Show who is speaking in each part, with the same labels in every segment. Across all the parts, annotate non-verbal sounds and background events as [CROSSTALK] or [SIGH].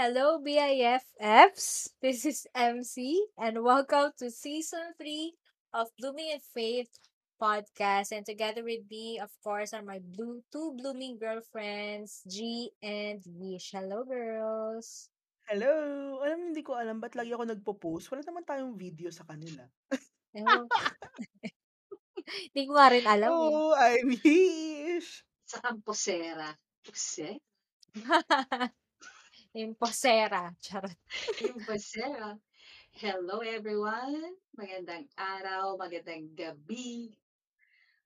Speaker 1: Hello, BIFFs. This is MC, and welcome to season three of Blooming in Faith podcast. And together with me, of course, are my blue two blooming girlfriends, G and Yish. Hello, girls.
Speaker 2: Hello! Alam hindi ko alam ba't lagi ako nagpo-post. Wala naman tayong video sa kanila. [LAUGHS]
Speaker 1: Hello. Hindi ko nga rin alam eh.
Speaker 2: Oh, I wish!
Speaker 3: Sa Camposera. Puse? [LAUGHS]
Speaker 1: Imposera. Charot.
Speaker 3: Camposera. Hello everyone. Magandang araw, magandang gabi.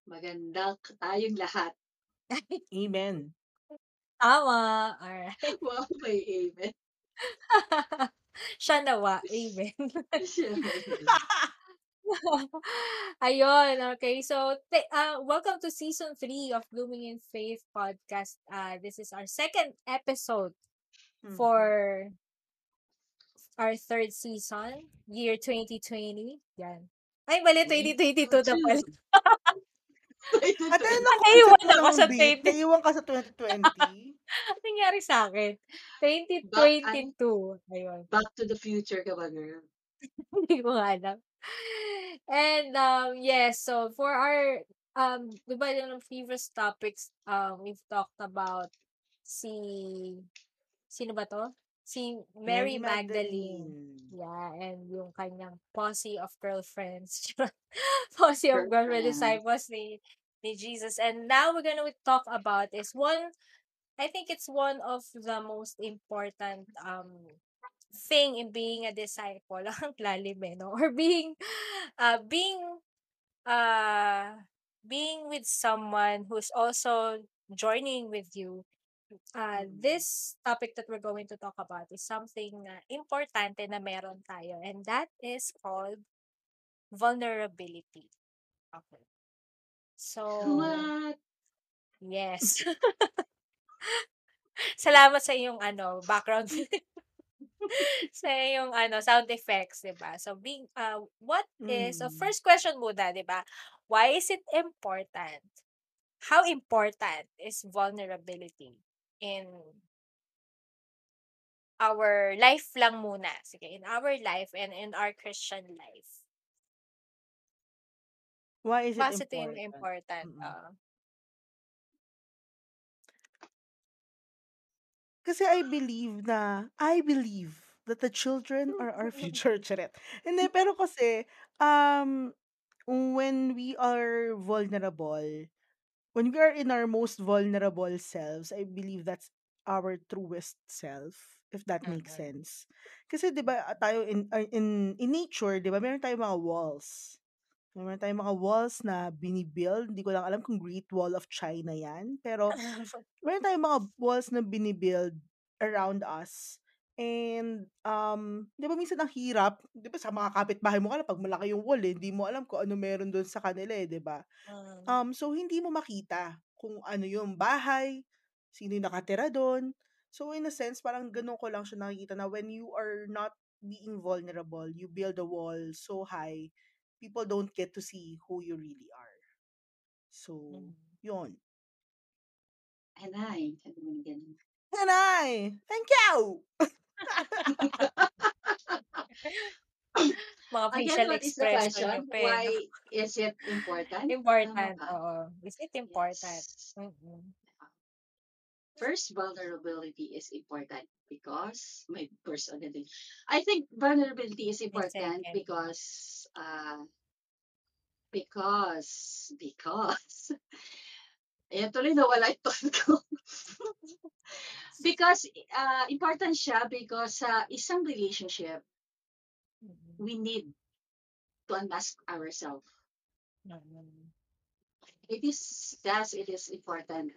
Speaker 3: Magandang tayong lahat. [LAUGHS]
Speaker 2: Amen.
Speaker 1: Tama. Alright. [LAUGHS]
Speaker 3: Wow, may amen. [LAUGHS]
Speaker 1: Siya nawa. Amen.
Speaker 3: Siyempre.
Speaker 1: Ayun, okay. So, th- uh, welcome to season 3 of Blooming in Faith podcast. Uh, this is our second episode
Speaker 2: Mhm.
Speaker 1: for our third season, year 2020. Yan. Ay, mali, 2022 na pala.
Speaker 2: At ayun ako,
Speaker 1: Naiwan ako sa
Speaker 2: babe.
Speaker 1: 20.
Speaker 2: Naiwan ka sa 2020. [LAUGHS]
Speaker 1: Ano nangyari sa akin? 2022. Ayun.
Speaker 3: Back to the future ka ba, girl? [LAUGHS]
Speaker 1: Hindi ko nga alam. And um yes, so for our um di ba yung previous topics um we've talked about si sino ba to? Si Mary, Magdalene. Yeah, and yung kanyang posse of girlfriends. [LAUGHS] posse of girlfriend
Speaker 3: Girlfriends.
Speaker 1: disciples ni, ni Jesus. And now we're gonna talk about is one, I think it's one of the most important um thing in being a disciple. [LAUGHS] Ang lalim eh, no? Or being, uh, being, uh, being with someone who's also joining with you uh, this topic that we're going to talk about is something na importante na meron tayo and that is called vulnerability. Okay. So,
Speaker 3: What?
Speaker 1: yes. [LAUGHS] Salamat sa iyong ano, background [LAUGHS] sa iyong ano, sound effects, 'di ba? So being uh what is so
Speaker 2: Mm.
Speaker 1: first question muna, 'di ba? Why is it important? How important is vulnerability in our life lang muna. Sige, in our life and in our Christian life.
Speaker 2: Why is it
Speaker 1: ito yung
Speaker 2: important?
Speaker 1: important?
Speaker 2: Mm-mm.
Speaker 1: Oo.
Speaker 2: Kasi I believe na, I believe that the children are our [LAUGHS] future. Charet. Hindi, [LAUGHS] pero kasi, um, when we are vulnerable, when we are in our most vulnerable selves, I believe that's our truest self, if that makes
Speaker 1: Mhm.
Speaker 2: sense. Kasi 'di ba ah, tayo in ah, in in nature, 'di ba, meron tayong mga walls. Meron tayong mga walls na binibuild. Hindi ko lang alam kung Great Wall of China 'yan, pero [LAUGHS] meron tayong mga walls na binibuild around us. And um, 'di ba minsan ang hirap, 'di ba sa mga kapitbahay mo ka pag malaki yung wall eh, hindi mo alam kung ano meron doon sa kanila eh, 'di ba?
Speaker 1: Mm.
Speaker 2: Um, so hindi mo makita kung ano yung bahay, sino yung nakatira doon. So in a sense, parang ganun ko lang siya nakikita na when you are not being vulnerable, you build a wall so high, people don't get to see who you really are. So,
Speaker 1: Mm.
Speaker 2: yun.
Speaker 3: And I, sabi mo na ganun.
Speaker 2: And I, thank you! [LAUGHS] [LAUGHS]
Speaker 1: Mga
Speaker 3: Again,
Speaker 1: facial
Speaker 3: what is the
Speaker 1: expression
Speaker 3: question?
Speaker 1: yung pe,
Speaker 3: Why is it important?
Speaker 1: Important,
Speaker 3: Tama ka.
Speaker 1: oo. Is it important?
Speaker 3: Yes.
Speaker 1: Mm-mm.
Speaker 3: First, vulnerability is important because my personality. I think vulnerability is important
Speaker 1: second.
Speaker 3: because uh because because [LAUGHS] Ayan, tuloy nawala yung thought ko. [LAUGHS] because uh, important siya because sa isang relationship,
Speaker 1: Mm-mm.
Speaker 3: we need to unmask ourselves.
Speaker 1: Mm-mm.
Speaker 3: It is, thus, it is important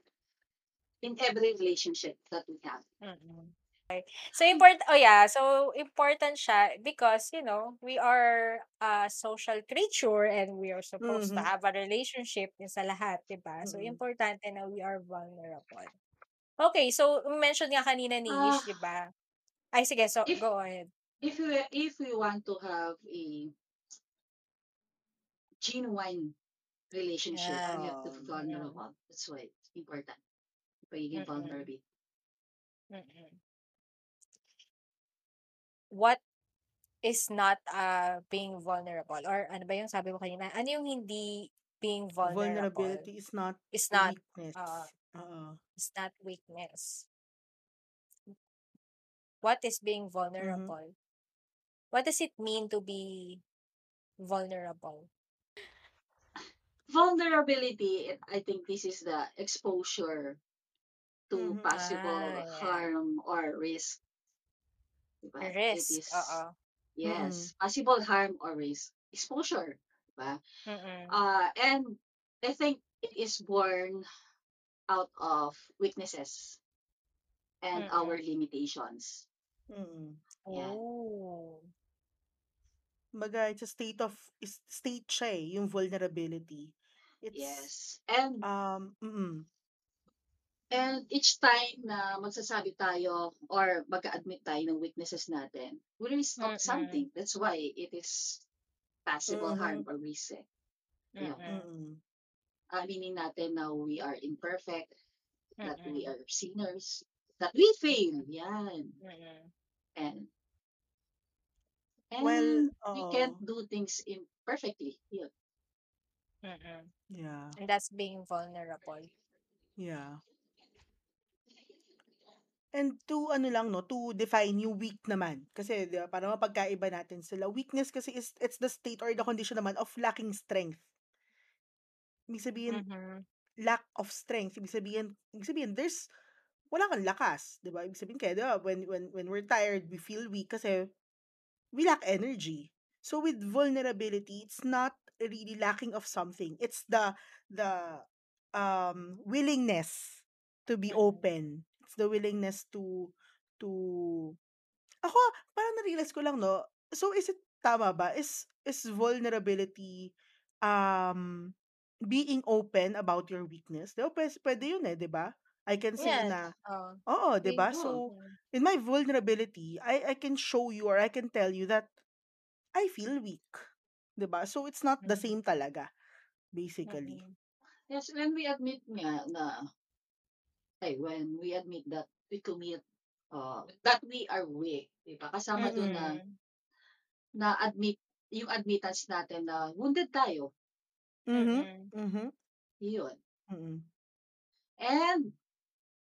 Speaker 3: in every relationship that we have.
Speaker 1: Mm-mm. Okay. So important oh yeah, so important siya because you know, we are a social creature and we are supposed to
Speaker 2: Mhm.
Speaker 1: have a relationship sa lahat, 'di ba? So
Speaker 2: Mm.
Speaker 1: importante na we are vulnerable. Okay, so mention nga kanina ni Ish,
Speaker 3: Ah.
Speaker 1: 'di ba? Ay sige, so
Speaker 3: If-
Speaker 1: go ahead.
Speaker 3: If we, if we want to have a genuine relationship, we have to be
Speaker 2: Yeah.
Speaker 3: vulnerable. That's why it's important. Pagiging
Speaker 1: Mm-mm.
Speaker 3: vulnerable.
Speaker 1: Mm-mm. what is not uh, being vulnerable or ano ba yung sabi mo kanina? Ano yung hindi being vulnerable?
Speaker 2: Vulnerability is not
Speaker 1: Is not
Speaker 2: weakness.
Speaker 1: uh,
Speaker 2: Oo.
Speaker 1: is not weakness. What is being
Speaker 2: Mhm.
Speaker 1: vulnerable? What does it mean to be vulnerable?
Speaker 3: Vulnerability, I think this is the exposure to
Speaker 2: Mhm.
Speaker 3: possible
Speaker 1: Ah, yeah.
Speaker 3: harm or risk. Diba? It
Speaker 1: Risk.
Speaker 3: is,
Speaker 1: Oo.
Speaker 3: yes, possible harm or risk. Exposure. Diba?
Speaker 1: Mm-mm.
Speaker 3: Uh, and I think it is born out of weaknesses and our
Speaker 1: Mm-mm.
Speaker 3: limitations.
Speaker 2: Mm.
Speaker 3: Yan.
Speaker 1: Oh.
Speaker 2: Kumbaga, it's a state of state siya eh, yung vulnerability. It's
Speaker 3: Yes. And
Speaker 2: um mm.
Speaker 3: and each time na magsasabi tayo or mag-admit tayo ng weaknesses natin, we risk of
Speaker 1: Mm-mm.
Speaker 3: something. That's why it is possible harm
Speaker 2: Mhm.
Speaker 3: or risk. eh. Yeah.
Speaker 1: Mm-mm.
Speaker 3: Aminin natin na we are imperfect, that we are sinners, that we fail. Yan.
Speaker 1: Mm-mm.
Speaker 3: And
Speaker 2: Well,
Speaker 3: and we can't do things imperfectly. Yun.
Speaker 1: Mm-mm.
Speaker 2: Yeah.
Speaker 1: And that's being vulnerable.
Speaker 2: Yeah. And to ano lang no, to define yung weak naman. Kasi 'di ba, para mapagkaiba natin sila. Weakness kasi is it's the state or the condition naman of lacking strength. Ibig sabihin,
Speaker 1: Mhm.
Speaker 2: lack of strength. Ibig sabihin, ibig sabihin there's wala kang lakas, 'di ba? Ibig sabihin kaya 'di ba, when when when we're tired, we feel weak kasi we lack energy. So with vulnerability, it's not really lacking of something. It's the the um willingness to be
Speaker 1: Mm-mm.
Speaker 2: open. It's the willingness to to ako parang na-realize ko lang no. So is it tama ba? Is is vulnerability um being open about your weakness? Di ba? Pwede, pwede yun eh, di ba? I can say
Speaker 1: Yes.
Speaker 2: na,
Speaker 1: Oh.
Speaker 2: oo, di ba? So,
Speaker 1: Mm.
Speaker 2: in my vulnerability, I I can show you or I can tell you that I feel weak. 'Di ba? So it's not the
Speaker 1: Mm.
Speaker 2: same talaga basically.
Speaker 1: Mm-mm.
Speaker 3: Yes, when we admit nga na, ay, when we admit that we commit, uh, that we are weak, di ba? Kasama doon na, na admit, yung admittance natin na wounded tayo.
Speaker 2: Mhm.
Speaker 1: Mm-mm.
Speaker 2: Mhm.
Speaker 3: Yun.
Speaker 2: Mm.
Speaker 3: And,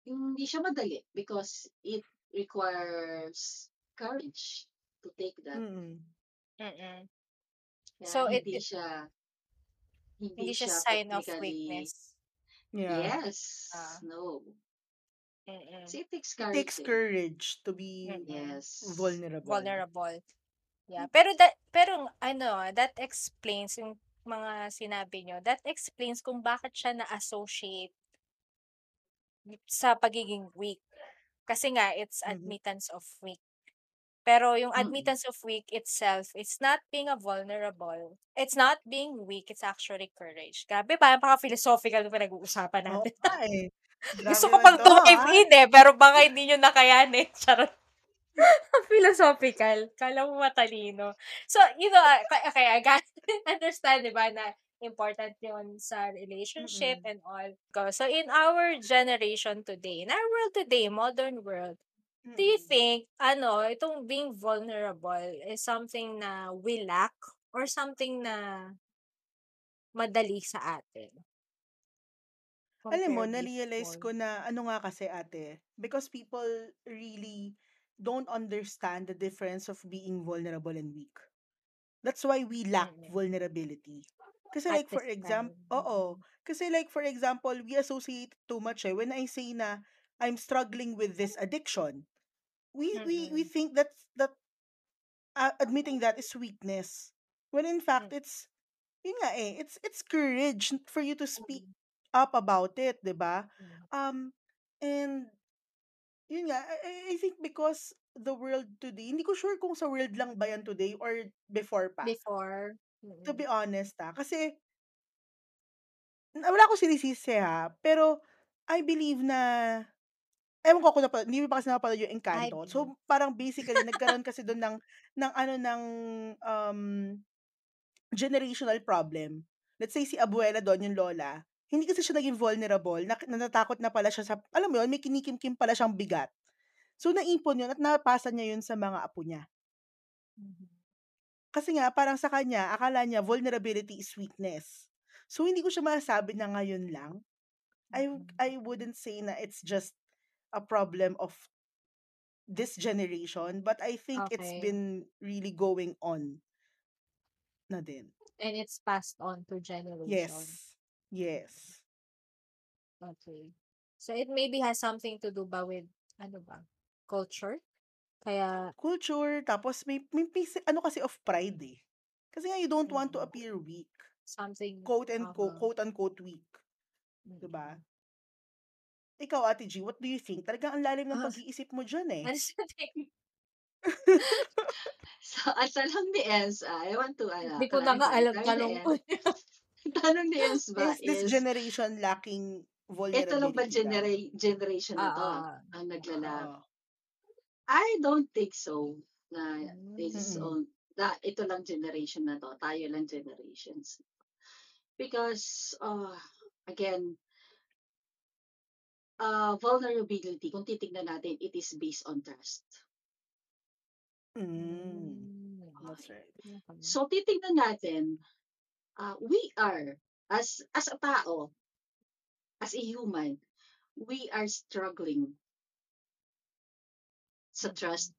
Speaker 3: hindi siya madali because it requires courage to take that.
Speaker 2: Mm.
Speaker 3: Kaya
Speaker 1: So it,
Speaker 3: hindi
Speaker 1: it
Speaker 3: siya, hindi
Speaker 1: hindi siya
Speaker 3: siya
Speaker 1: sign of
Speaker 3: technically,
Speaker 1: weakness.
Speaker 2: Yeah.
Speaker 3: yes,
Speaker 1: Ah.
Speaker 3: no.
Speaker 1: Mm-mm.
Speaker 3: Kasi it takes
Speaker 2: It
Speaker 3: courage
Speaker 2: takes
Speaker 3: eh.
Speaker 2: courage to be.
Speaker 3: Yes.
Speaker 2: vulnerable.
Speaker 1: Vulnerable. Yeah. Pero that pero ano, that explains yung mga sinabi nyo. That explains kung bakit siya na-associate sa pagiging weak. Kasi nga it's
Speaker 2: Mhm.
Speaker 1: admittance of weak. Pero yung
Speaker 3: Mm.
Speaker 1: admittance of weak itself, it's not being a vulnerable. It's not being weak, it's actually courage. Grabe, parang paka-philosophical yung pinag-uusapan natin.
Speaker 2: nga eh. [LAUGHS]
Speaker 1: Gusto ko pang
Speaker 2: to,
Speaker 1: tumive
Speaker 2: ah.
Speaker 1: in eh, pero baka hindi nyo nakayanin. Charot. [LAUGHS] philosophical. Kala mo matalino. So, you know, ah, ka- okay, I got [LAUGHS] understand, di ba, na important yun sa relationship
Speaker 2: Mm-mm.
Speaker 1: and all. So, in our generation today, in our world today, modern world, do you think, ano, itong being vulnerable is something na we lack or something na madali sa atin?
Speaker 2: Alam mo, na-realize ko
Speaker 1: before.
Speaker 2: na ano nga kasi ate, because people really don't understand the difference of being vulnerable and weak. That's why we lack
Speaker 1: Mm-mm.
Speaker 2: vulnerability. Kasi
Speaker 1: At
Speaker 2: like for
Speaker 1: this
Speaker 2: example,
Speaker 1: time.
Speaker 2: oo. Kasi like for example, we associate too much eh. When I say na I'm struggling with this addiction, we we we
Speaker 1: Mm-mm.
Speaker 2: think that that uh, admitting that is weakness. When in fact
Speaker 1: Mm.
Speaker 2: it's yun nga eh, it's it's courage for you to speak
Speaker 1: Mm.
Speaker 2: up about it, 'di ba?
Speaker 1: Mm.
Speaker 2: Um and yun nga, I, I- I think because the world today, hindi ko sure kung sa world lang ba yan today or before pa.
Speaker 1: Before.
Speaker 2: To
Speaker 1: Mm.
Speaker 2: be honest ah. Kasi, wala ko sinisisi ha, pero I believe na, ewan ko kung napanood, hindi mo pa kasi napanood yung
Speaker 1: I
Speaker 2: Encanto.
Speaker 1: believe.
Speaker 2: So, parang basically, [LAUGHS] nagkaroon kasi doon ng, ng ano, ng um, generational problem. Let's say si abuela doon, yung lola, hindi kasi siya naging vulnerable, nak- natatakot na pala siya sa, alam mo yun, may kinikimkim pala siyang bigat. So, naipon yun at napasa niya yun sa mga apo niya.
Speaker 1: Mhm.
Speaker 2: Kasi nga parang sa kanya, akala niya vulnerability is weakness. So hindi ko siya masasabi na ngayon lang. I
Speaker 1: Mhm.
Speaker 2: I wouldn't say na it's just a problem of this generation, but I think it's
Speaker 1: Okay.
Speaker 2: been really going on na din.
Speaker 1: And it's passed on to generation.
Speaker 2: Yes. Yes.
Speaker 1: Okay. So it maybe has something to do ba with ano ba? Culture? Kaya
Speaker 2: Culture, tapos may, may piece, ano kasi of pride eh. Kasi nga you don't want to
Speaker 1: Mm.
Speaker 2: appear weak.
Speaker 1: something
Speaker 2: Quote and quote,
Speaker 1: uh,
Speaker 2: quote unquote weak. Diba?
Speaker 1: mm.
Speaker 2: Ikaw, Ate G, what do you think? Talagang ang lalim ng
Speaker 1: Ah.
Speaker 2: pag-iisip mo dyan eh.
Speaker 1: Ano sa tingin?
Speaker 3: So, ang tanong ni Elsa, I want to, ano,
Speaker 1: Hindi ko na nga alam
Speaker 3: Tanong
Speaker 1: ko. [LAUGHS] [LAUGHS]
Speaker 3: tanong ni Els ba
Speaker 2: Is this
Speaker 3: is,
Speaker 2: generation lacking vulnerability
Speaker 3: ito lang ba genera- generation na to
Speaker 1: Ah,
Speaker 3: ang naglalab?
Speaker 2: Oo.
Speaker 3: I don't think so na this is on, na ito lang generation na to, tayo lang generations. Because, uh, again, uh, vulnerability, kung titignan natin, it is based on trust.
Speaker 2: Mm, that's right.
Speaker 1: okay.
Speaker 3: So, titignan natin, uh, we are, as, as a tao, as a human, we are struggling sa trust.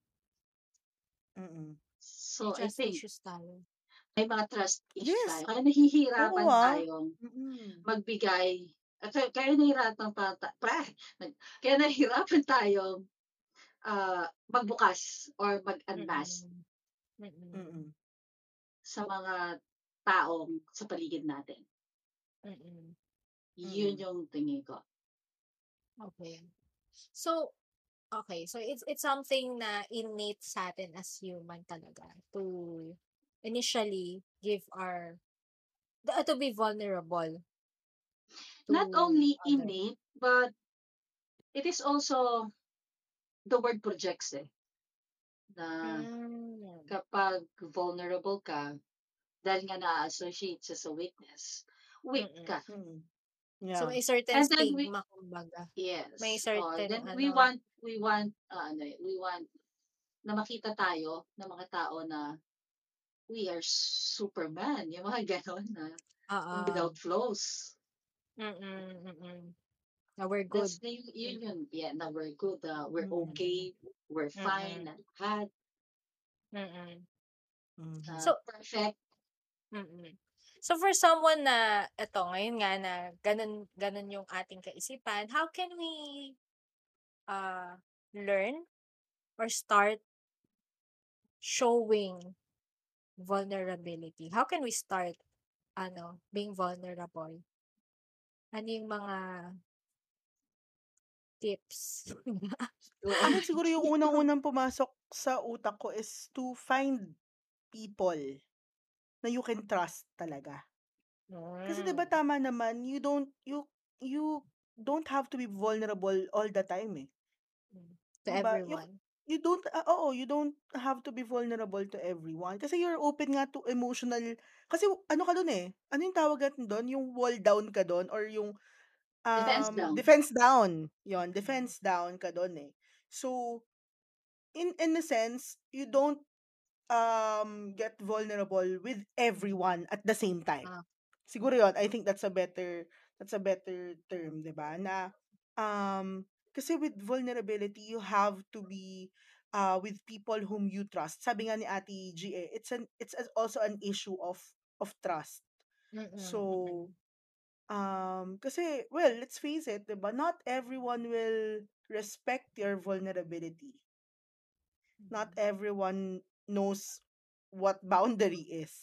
Speaker 2: Mm-mm.
Speaker 3: So, I think,
Speaker 1: issues tayo.
Speaker 3: may mga trust issues
Speaker 2: Yes.
Speaker 3: tayo. Kaya nahihirapan
Speaker 2: Oo, ah.
Speaker 3: tayong
Speaker 2: Mm-mm.
Speaker 3: magbigay, at kaya, nahihirapan pa, ta- pra, kaya nahihirapan tayong ah, magbukas or mag-unmask.
Speaker 1: Mm-mm.
Speaker 3: sa mga taong sa paligid natin.
Speaker 1: Mm-mm.
Speaker 3: Yun yung tingin ko.
Speaker 1: Okay. So, okay. So, it's it's something na innate sa atin as human talaga to initially give our to be vulnerable.
Speaker 3: Not
Speaker 1: to
Speaker 3: only
Speaker 1: others.
Speaker 3: innate, but it is also the word projects eh. Na
Speaker 1: Mm.
Speaker 3: kapag vulnerable ka, dahil nga na-associate sa sa weakness, weak
Speaker 1: Mm-mm.
Speaker 3: ka.
Speaker 2: Mm.
Speaker 1: So,
Speaker 2: Yeah.
Speaker 1: may certain
Speaker 3: And then we-
Speaker 1: stigma, kumbaga.
Speaker 3: Yes.
Speaker 1: May
Speaker 3: Oh,
Speaker 1: certain,
Speaker 3: then we
Speaker 1: ano-
Speaker 3: want, we want, uh, ano, eh, we want na makita tayo ng mga tao na we are Superman. Yung mga [LAUGHS] ganon na
Speaker 1: Oo.
Speaker 3: without flaws.
Speaker 1: Mm-mm, mm-mm. Na we're good.
Speaker 3: That's the, yun yun. Yeah, na we're good. Uh, we're
Speaker 2: Mm.
Speaker 3: okay. We're fine.
Speaker 1: Mm-mm.
Speaker 3: Lahat.
Speaker 1: Mm-mm.
Speaker 3: Uh,
Speaker 1: So-
Speaker 3: perfect.
Speaker 1: Mm-mm. So for someone na eto ngayon nga na ganun ganun yung ating kaisipan, how can we uh learn or start showing vulnerability? How can we start ano, being vulnerable? Ano yung mga tips? [LAUGHS]
Speaker 2: Akin siguro yung [LAUGHS] unang-unang pumasok sa utak ko is to find people na you can trust talaga. Kasi 'di ba
Speaker 1: Mm.
Speaker 2: tama naman, you don't you you don't have to be vulnerable all the time eh.
Speaker 1: To
Speaker 2: 'Di ba? Yung
Speaker 1: everyone.
Speaker 2: you don't ah, oo, you don't have to be vulnerable to everyone kasi you're open nga to emotional kasi ano ka dun eh, ano yung tawag natin dun? Yung wall down ka dun or yung
Speaker 3: Defense
Speaker 2: um,
Speaker 3: down.
Speaker 2: defense down. Yon, defense down ka dun eh. So in in a sense, you don't um get vulnerable with everyone at the same time.
Speaker 1: Ah.
Speaker 2: Siguro yon, I think that's a better that's a better term, 'di ba? Na um kasi with vulnerability, you have to be uh with people whom you trust. Sabi nga ni Ate G, eh, it's an it's also an issue of of trust.
Speaker 1: Mm-mm,
Speaker 2: So um kasi well, let's face it, 'di ba? Not everyone will respect your vulnerability. Not everyone knows what boundary is.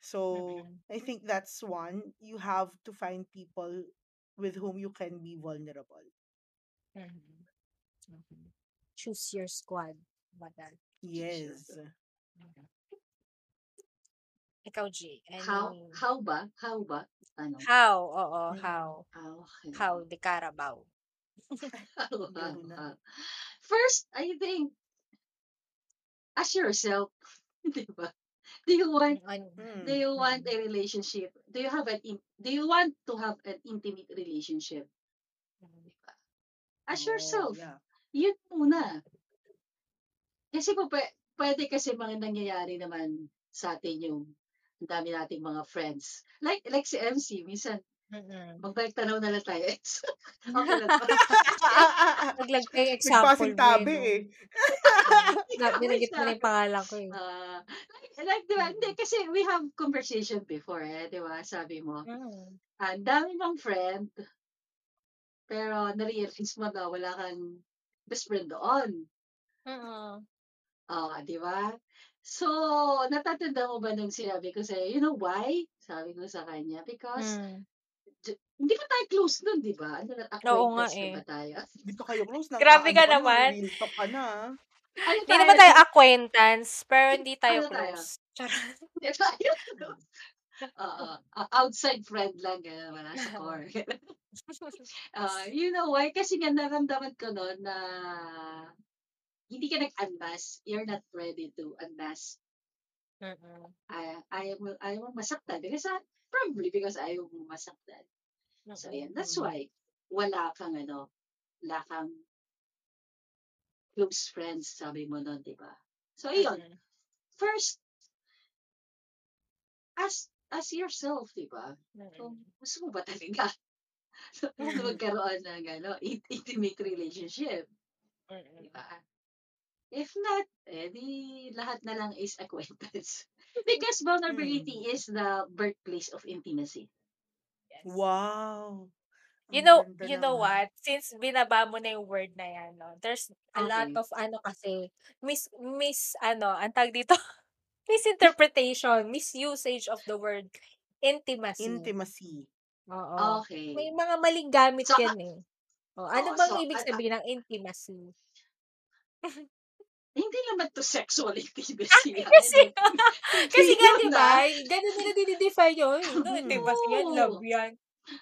Speaker 2: So, I think that's one. You have to find people with whom you can be vulnerable.
Speaker 1: Mhm. Okay. Choose your squad. Ba that?
Speaker 2: Yes.
Speaker 1: Ikaw, G. Any...
Speaker 3: How, how ba? How ba? Ano?
Speaker 1: How? Oo, how?
Speaker 3: Ah, okay.
Speaker 1: How? The Carabao. [LAUGHS]
Speaker 3: How,
Speaker 2: Ganun na.
Speaker 3: how. First, I think, ask yourself, [LAUGHS] di ba? Do you want
Speaker 1: An-
Speaker 2: Mm.
Speaker 3: do you want a relationship? Do you have an in, do you want to have an intimate relationship? Di ba? Ask
Speaker 2: Oh,
Speaker 3: yourself.
Speaker 2: yeah.
Speaker 3: Yun muna. Kasi pa, pwede kasi mga nangyayari naman sa atin yung ang dami nating mga friends. Like like si MC, minsan
Speaker 1: Mm.
Speaker 3: magbalik tanaw na lang tayo. [LAUGHS] okay lang [LAUGHS] ba?
Speaker 1: Naglagay example
Speaker 2: Nagpasing tabi
Speaker 1: eh,
Speaker 2: eh.
Speaker 1: Na, binanggit mo na yung pangalan ko eh.
Speaker 3: Ah, like, like, di ba? Hindi, kasi we have conversation before, eh, di ba? Sabi mo,
Speaker 1: Mm.
Speaker 3: ang dami mong friend, pero na-realize mo na wala kang best friend doon.
Speaker 1: Mm.
Speaker 3: Ah, di ba? So, natatanda mo ba nung sinabi ko sa'yo, you know why? Sabi ko sa kanya, because
Speaker 1: Mm.
Speaker 3: Hindi pa tayo close nun, di ba? Ano,
Speaker 1: Oo nga
Speaker 3: na
Speaker 1: eh.
Speaker 3: ba tayo?
Speaker 2: Hindi pa kayo close. Na,
Speaker 1: Grabe ka
Speaker 2: ano
Speaker 1: naman.
Speaker 2: Real talk ka na. ah.
Speaker 3: Ano
Speaker 1: Hindi naman tayo acquaintance, pero hindi tayo
Speaker 3: Ano tayo?
Speaker 1: close.
Speaker 3: Hindi tayo close. Oo. Ah, outside friend lang, gano'n, wala sa core. Ah, you know why? Kasi nga naramdaman ko noon na hindi ka nag-unmask. You're not ready to unmask.
Speaker 1: Mm-mm.
Speaker 3: Ay, ayaw mo, ayaw mo masaktan. Ah, probably because ayaw mo masaktan. So, yan. That's why wala kang ano, wala kang close friends, sabi mo noon, di ba? So, yun.
Speaker 1: Mm-mm.
Speaker 3: First, ask, ask yourself, di ba? Kung gusto mo ba talaga [LAUGHS] na magkaroon ng ano, in- intimate relationship, di ba? If not, eh di lahat na lang is acquaintance. Because vulnerability is the birthplace of intimacy.
Speaker 1: Yes.
Speaker 2: Wow.
Speaker 1: You know, you know what? Since binaba mo na yung word na yan, no? There's a lot
Speaker 3: Okay.
Speaker 1: of ano kasi, mis, mis, ano, ang tag dito, [LAUGHS] misinterpretation, misusage of the word intimacy.
Speaker 2: Intimacy.
Speaker 1: Oo.
Speaker 3: Okay.
Speaker 1: May mga maling gamit
Speaker 3: So,
Speaker 1: yan eh. O, ano
Speaker 3: Oo,
Speaker 1: bang
Speaker 3: so,
Speaker 1: ibig
Speaker 3: ah, ah,
Speaker 1: sabihin ng intimacy? [LAUGHS]
Speaker 3: hindi naman to sexual [LAUGHS] intimacy.
Speaker 1: Kasi,
Speaker 3: ano. [LAUGHS]
Speaker 1: kasi nga, di ba? Ganun nila dinidefine yun. No, intimacy yan, love yan.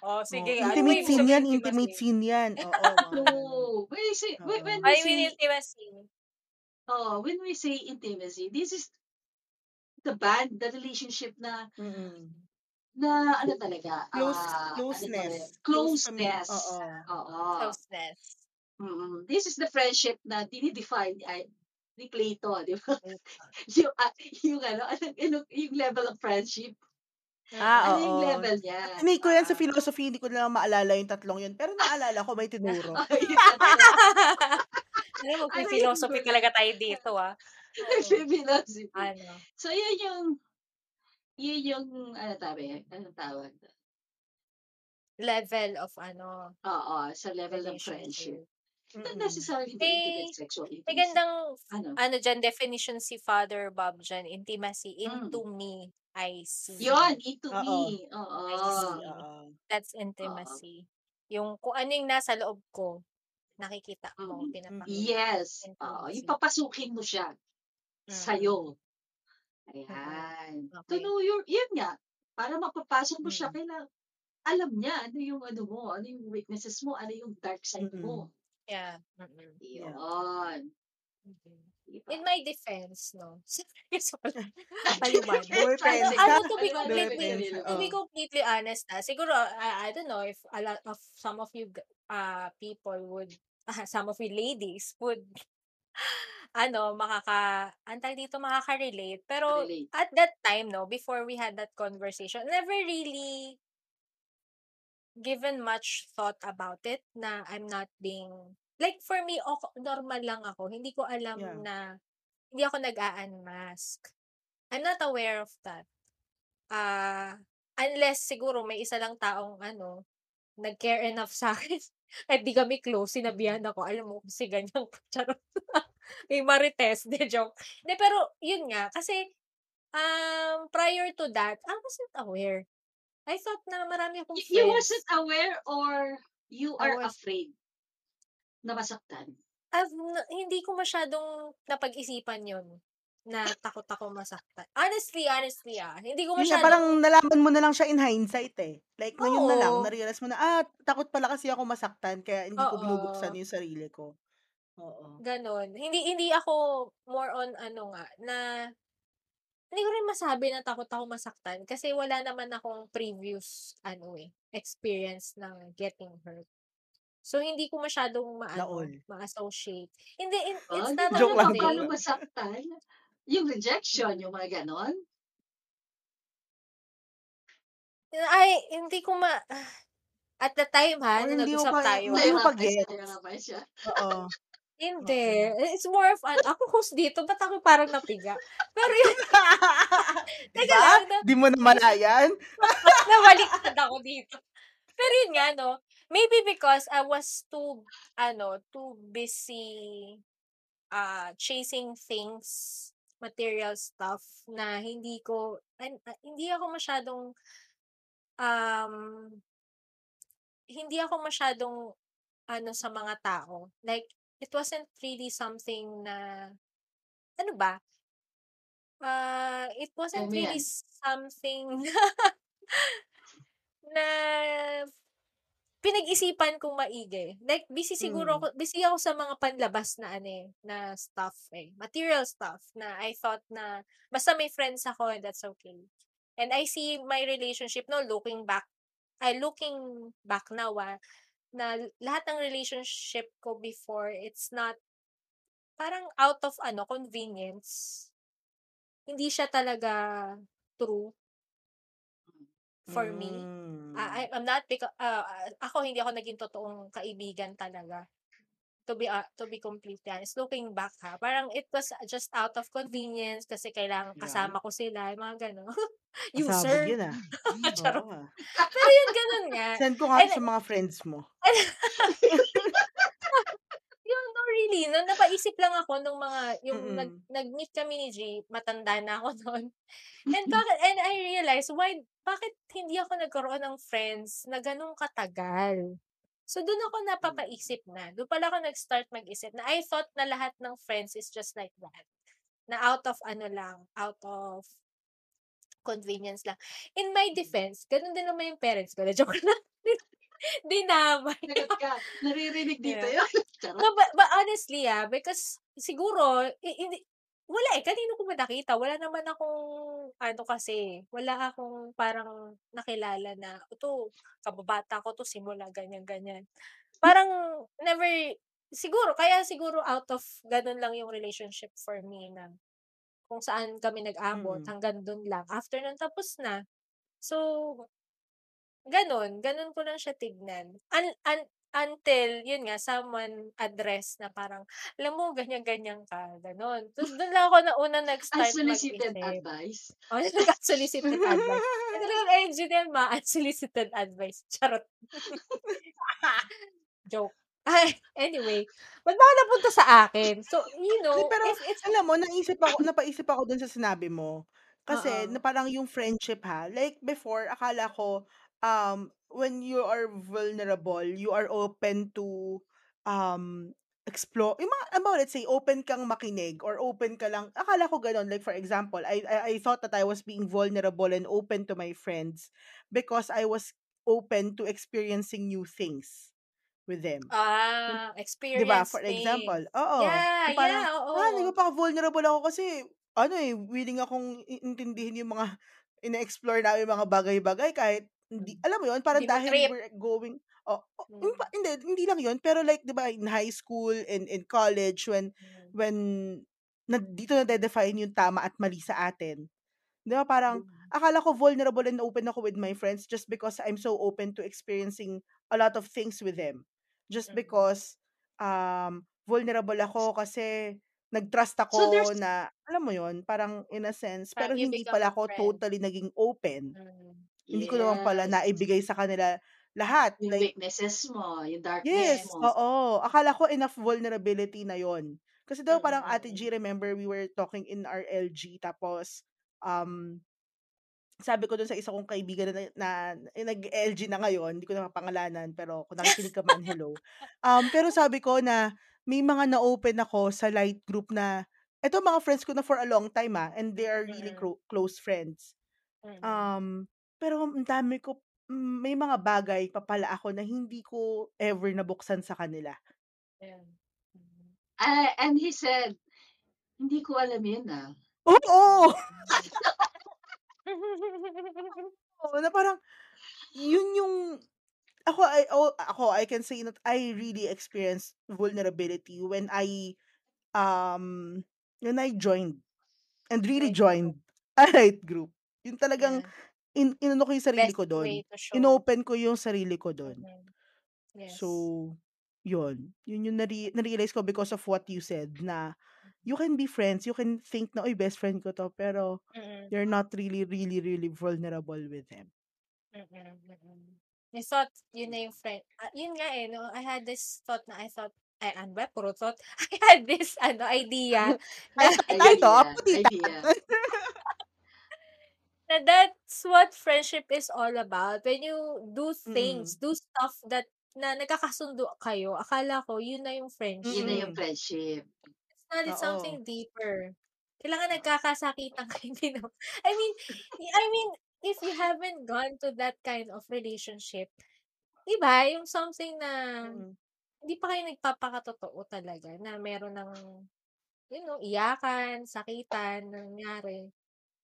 Speaker 1: O,
Speaker 2: Oh,
Speaker 1: sige, ano ba
Speaker 2: intimate scene yan, intimate
Speaker 1: intimacy?
Speaker 2: scene yan. Oo, ganun.
Speaker 3: True. When we say, when, we say,
Speaker 1: intimacy.
Speaker 3: oh, when we say intimacy, this is the band, the relationship na,
Speaker 2: Mm-mm.
Speaker 3: na ano talaga,
Speaker 2: Close,
Speaker 3: ah, ano to eh,
Speaker 2: closeness. Close kami.
Speaker 3: closeness.
Speaker 2: Oo.
Speaker 1: Closeness.
Speaker 3: Mm, this is the friendship na dinidefine ni Plato, di ba?
Speaker 1: Mm. [LAUGHS]
Speaker 3: yung, ah, yung ano, [LAUGHS] ano, yung level of friendship.
Speaker 2: Ah,
Speaker 3: Ano yung level niya?
Speaker 2: Tinake ko yan sa
Speaker 3: Ah.
Speaker 2: philosophy, hindi ko na lang maalala yung tatlong yun. Pero naalala ko, may tinuro. [LAUGHS]
Speaker 3: Ah, yung.
Speaker 1: Ano,
Speaker 3: Ano
Speaker 1: magpi-philosophy
Speaker 3: yun?
Speaker 1: talaga tayo dito, ah.
Speaker 3: Philosophy.
Speaker 1: Ano?
Speaker 3: So, yun yung, yun yung, ano tabi, anong tawag?
Speaker 1: Level of ano,
Speaker 3: Oo, sa level ng friendship. Not
Speaker 2: Mm-mm.
Speaker 3: necessarily
Speaker 1: May,
Speaker 3: intimate sexual
Speaker 1: may
Speaker 3: intimacy.
Speaker 1: gandang,
Speaker 3: Ano?
Speaker 1: ano dyan, definition si Father Bob dyan, intimacy,
Speaker 3: Mm.
Speaker 1: into me, I see.
Speaker 3: Yun, into
Speaker 2: Oo.
Speaker 3: me. Oo.
Speaker 1: I
Speaker 2: See, oo.
Speaker 1: That's intimacy. Yung kung ano yung nasa loob ko, nakikita mo,
Speaker 3: Mm.
Speaker 1: pinapakita.
Speaker 3: Yes. Oo, yung papasukin mo siya
Speaker 1: Mm.
Speaker 3: sa'yo.
Speaker 1: Mm.
Speaker 3: Ayan. To
Speaker 1: Okay.
Speaker 3: know your, yun nga, para mapapasok mo siya,
Speaker 1: Mm.
Speaker 3: kailangan, alam niya ano yung ano mo, ano yung weaknesses mo, ano yung dark side mo.
Speaker 1: Yeah. Mm-mm.
Speaker 2: Yeah.
Speaker 3: Yun.
Speaker 1: In my defense, no. [LAUGHS] [LAUGHS]
Speaker 2: Boyfriend
Speaker 1: ano,
Speaker 2: ka?
Speaker 1: to be
Speaker 3: Ano
Speaker 1: completely, to be completely honest, ah, siguro, I, I don't know if a lot of some of you g- uh, people would, ah, [LAUGHS] some of you ladies would, ano, makaka, antay dito makaka-relate. Pero,
Speaker 3: Relate.
Speaker 1: at that time, no, before we had that conversation, never really given much thought about it na I'm not being, like for me, ok- normal lang ako. Hindi ko alam
Speaker 2: Yeah.
Speaker 1: na, hindi ako nag-a-unmask. I'm not aware of that. Ah, unless siguro may isa lang taong ano, nag-care enough sa akin. [LAUGHS] At di kami close, sinabihan ako, alam mo, kasi ganyan ko. [LAUGHS] Charot. may marites, de joke. De, pero, yun nga, kasi, um, prior to that, I wasn't aware. I thought na marami akong
Speaker 3: Y- you
Speaker 1: friends.
Speaker 3: wasn't aware or you are
Speaker 1: was-
Speaker 3: afraid na masaktan?
Speaker 1: I've hindi ko masyadong napag-isipan yun na takot ako masaktan. Honestly, honestly ah. Hindi ko masyadong...
Speaker 2: parang nalaman mo na lang siya in hindsight eh. Like, ngayon na lang, na-realize mo na, ah, takot pala kasi ako masaktan, kaya hindi ko
Speaker 1: Oo.
Speaker 2: binubuksan yung sarili ko. Oo.
Speaker 1: Ganon. Hindi, hindi ako more on ano nga, na hindi ko rin masabi na takot ako masaktan kasi wala naman akong previous ano eh, experience ng getting hurt. So, hindi ko masyadong maano, ma-associate. Hindi, in-
Speaker 3: Ah,
Speaker 1: it's not
Speaker 2: Joke lang, lang.
Speaker 3: masaktan? Yung rejection, yung mga ganon?
Speaker 1: Ay, hindi ko ma at the time ha,
Speaker 2: mo
Speaker 1: nag-usap
Speaker 2: pa
Speaker 1: tayo.
Speaker 2: hindi mo pa
Speaker 3: Nahirapan
Speaker 2: gets.
Speaker 3: nahirapan siya.
Speaker 2: Oo.
Speaker 1: Hindi.
Speaker 2: Oo.
Speaker 1: It's more of an, ako host dito, ba't ako parang napiga? Pero yun, [LAUGHS] teka
Speaker 2: Diba?
Speaker 1: lang, na,
Speaker 2: Di mo na malayan. [LAUGHS]
Speaker 1: nabaliktad ako dito. Pero yun nga, no, maybe because I was too, ano, too busy uh, chasing things, material stuff, na hindi ko, an- ah, hindi ako masyadong, um, hindi ako masyadong, ano, sa mga tao. Like, it wasn't really something na, ano ba, uh, it wasn't
Speaker 3: Ano
Speaker 1: really something [LAUGHS] na pinag-isipan kong maigi. Like, busy siguro
Speaker 2: Mm.
Speaker 1: ako, busy ako sa mga panlabas na ano eh, na stuff eh, material stuff na I thought na, basta may friends ako and that's okay. And I see my relationship, no, looking back, I looking back now ah, na lahat ng relationship ko before, it's not, parang out of ano, convenience. Hindi siya talaga true for me.
Speaker 2: Mm.
Speaker 1: Ah, I, I'm not because uh, ako hindi ako naging totoong kaibigan talaga. To be uh, to be completely honest, looking back ha, parang it was just out of convenience kasi kailangan
Speaker 2: Yeah.
Speaker 1: kasama ko sila, mga gano'n.
Speaker 2: Pasabog [LAUGHS]
Speaker 1: User.
Speaker 2: yun ah. [LAUGHS]
Speaker 1: Charot.
Speaker 2: Oo ah.
Speaker 1: Pero yun, ganun nga.
Speaker 2: Send ko nga
Speaker 1: And-
Speaker 2: sa mga friends mo. [LAUGHS]
Speaker 1: Yung no, really, no, napaisip lang ako nung mga, yung
Speaker 2: Mm-mm.
Speaker 1: nag, nag-meet kami ni G, matanda na ako noon. And bakit, and I realized, why, bakit hindi ako nagkaroon ng friends na ganun katagal? So, doon ako napapaisip na. Doon pala ako nag-start mag-isip na I thought na lahat ng friends is just like that. Na out of ano lang, out of convenience lang. In my defense, ganun din naman yung parents ko. Na joke lang. [LAUGHS] Dinamay.
Speaker 3: Naririnig dito
Speaker 1: Yeah.
Speaker 3: yun. [LAUGHS]
Speaker 1: No, but, but honestly, ah, because siguro, hindi, wala eh, kanino ko ba nakita? Wala naman akong, ano kasi, wala akong parang nakilala na, ito, kababata ko to, simula, ganyan, ganyan. Parang, never, siguro, kaya siguro out of, ganun lang yung relationship for me na, kung saan kami nag-abot,
Speaker 2: Mm.
Speaker 1: hanggang dun lang. After nun, tapos na. So, ganun, ganun ko lang siya tignan. Un- un- until, yun nga, someone address na parang, alam mo, ganyan-ganyan ka, ganun. Tapos doon lang ako na una nag-start
Speaker 3: Unsolicited
Speaker 1: mag-isip.
Speaker 3: advice.
Speaker 1: Oh, [LAUGHS] nag-unsolicited advice. Ito lang ang engineer, ma, unsolicited advice. Charot. [LAUGHS] Joke. Ay, anyway, ba't ba napunta sa akin? So, you know,
Speaker 2: pero
Speaker 1: if it's,
Speaker 2: alam mo, naisip ako, napaisip ako dun sa sinabi mo. Kasi,
Speaker 1: Oo.
Speaker 2: na parang yung friendship ha, like before, akala ko, um, when you are vulnerable, you are open to, um, explore, yung mga, ano, let's say, open kang makinig or open ka lang, akala ko ganun, like for example, I, I, I thought that I was being vulnerable and open to my friends because I was open to experiencing new things with them.
Speaker 1: ah, experience
Speaker 2: For
Speaker 1: things.
Speaker 2: example, oo.
Speaker 1: Yeah,
Speaker 2: parang,
Speaker 1: yeah, oo.
Speaker 2: ah, nagpapaka-vulnerable ako kasi, ano eh, willing akong intindihin yung mga, ina-explore namin mga bagay-bagay kahit, hindi, alam mo yun, parang
Speaker 1: Hindi
Speaker 2: dahil
Speaker 1: trip.
Speaker 2: we're going, oh, oh,
Speaker 1: Mm.
Speaker 2: hindi, hindi lang yun, pero like, di ba, in high school, and in college, when,
Speaker 1: Mm.
Speaker 2: when, na, dito na define yung tama at mali sa atin. Di ba, parang,
Speaker 1: Mm.
Speaker 2: akala ko vulnerable and open ako with my friends just because I'm so open to experiencing a lot of things with them. Just
Speaker 1: Mm.
Speaker 2: because um vulnerable ako kasi nag-trust
Speaker 3: So
Speaker 2: ako
Speaker 3: there's
Speaker 2: na alam mo yon parang in a sense pero
Speaker 1: Parang you
Speaker 2: hindi pala ako
Speaker 1: friend.
Speaker 2: totally naging open.
Speaker 1: Mm.
Speaker 2: Hindi ko naman pala
Speaker 3: yes.
Speaker 2: naibigay sa kanila lahat.
Speaker 3: Yung
Speaker 2: Like
Speaker 3: weaknesses mo, yung darkness
Speaker 2: yes,
Speaker 3: mo.
Speaker 2: oo. Akala ko enough vulnerability na yon. Kasi daw
Speaker 1: Mm,
Speaker 2: parang Ate G, remember we were talking in our LG tapos um sabi ko dun sa isa kong kaibigan na, na, na nag-LG na ngayon, hindi ko na mapangalanan, pero kung nakikinig ka man, hello. Um, pero sabi ko na may mga na-open ako sa light group na, eto mga friends ko na for a long time ah, and they are really
Speaker 1: Mm.
Speaker 2: cro- close friends. Um, pero ang dami ko, mm, may mga bagay pa pala ako na hindi ko ever nabuksan sa kanila.
Speaker 1: Ayan. Mm.
Speaker 3: Ah, and he said, hindi ko alam yun ah.
Speaker 2: Oo! [LAUGHS] Oo, na parang, yun yung, ako, I, oh, ako, I can say that I really experienced vulnerability when I, um, when I joined and really joined a right [LAUGHS] group. Yun talagang
Speaker 1: Yeah.
Speaker 2: In inano ko yung sarili
Speaker 1: Best
Speaker 2: ko dun.
Speaker 1: way to show.
Speaker 2: Inopen ko yung sarili ko dun.
Speaker 1: Mhm. Yes.
Speaker 2: So, yun. Yun yung nare- narealize ko because of what you said na you can be friends, you can think na, oy, best friend ko to, pero
Speaker 1: Mm-mm.
Speaker 2: you're not really, really, really vulnerable with them.
Speaker 1: Mm-mm. Mm-mm. I thought yun na yung friend. ah, yun nga eh, no? I had this thought na I thought, ay, ano ba? Puro thought. [LAUGHS] I had this, ano, idea [LAUGHS] na,
Speaker 2: Ay, [LAUGHS] tayo to,
Speaker 3: Idea,
Speaker 2: putita.
Speaker 3: idea.
Speaker 1: Na that's what friendship is all about. When you do things,
Speaker 2: Mm.
Speaker 1: do stuff that na nagkakasundo kayo, akala ko, yun na yung friendship.
Speaker 3: Yun na yung friendship.
Speaker 1: It's not, it's
Speaker 2: Oo.
Speaker 1: something deeper. Kailangan nagkakasakitan kayo, hindi na. I mean, I mean, if you haven't gone to that kind of relationship, diba, yung something na,
Speaker 2: Mm.
Speaker 1: hindi pa kayo nagpapakatotoo talaga, na meron ng, you know, iyakan, sakitan, nangyari.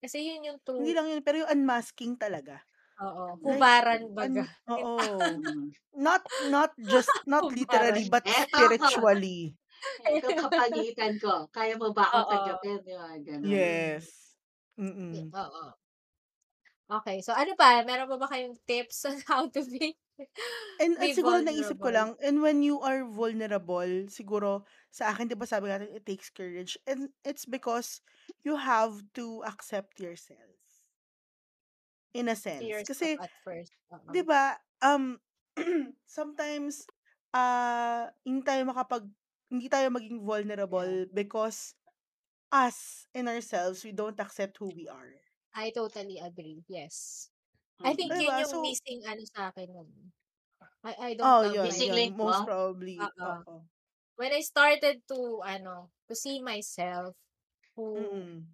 Speaker 1: Kasi yun yung
Speaker 2: Hindi
Speaker 1: true,
Speaker 2: lang yun, pero yung unmasking talaga.
Speaker 1: oo,
Speaker 2: Like,
Speaker 1: hubaran
Speaker 2: un,
Speaker 1: baga.
Speaker 2: oo.
Speaker 3: Mm. [LAUGHS]
Speaker 2: Not, not just, not literally, but spiritually. [LAUGHS]
Speaker 3: ito kapagitan ko. Kaya mo ba akong
Speaker 1: Oo.
Speaker 3: tanggapin? Ganun.
Speaker 2: Yes. Mm-mm.
Speaker 1: Oo. Okay, so ano pa? Meron pa ba kayong tips on [LAUGHS] how to be
Speaker 2: And,
Speaker 1: be
Speaker 2: and siguro naisip ko lang, and when you are vulnerable, siguro sa akin, di ba sabi natin, it takes courage. And it's because you have to accept yourself. In a sense.
Speaker 1: yourself
Speaker 2: Kasi,
Speaker 1: at first. Oo.
Speaker 2: di ba, um, [CLEARS THROAT] sometimes, uh, hindi tayo makapag, hindi tayo maging
Speaker 1: Yeah.
Speaker 2: vulnerable because us, in ourselves, we don't accept who we are.
Speaker 1: I totally agree. Yes. I
Speaker 3: Mm.
Speaker 1: think
Speaker 2: Di
Speaker 1: yun yung
Speaker 2: So,
Speaker 1: missing ano sa akin. I, I don't
Speaker 2: oh,
Speaker 1: love
Speaker 2: yun,
Speaker 3: Missing
Speaker 2: yun.
Speaker 3: link
Speaker 2: Most
Speaker 3: mo?
Speaker 2: probably.
Speaker 1: Oo.
Speaker 2: Oo.
Speaker 1: When I started to, ano, to see myself who,
Speaker 2: Mm-mm.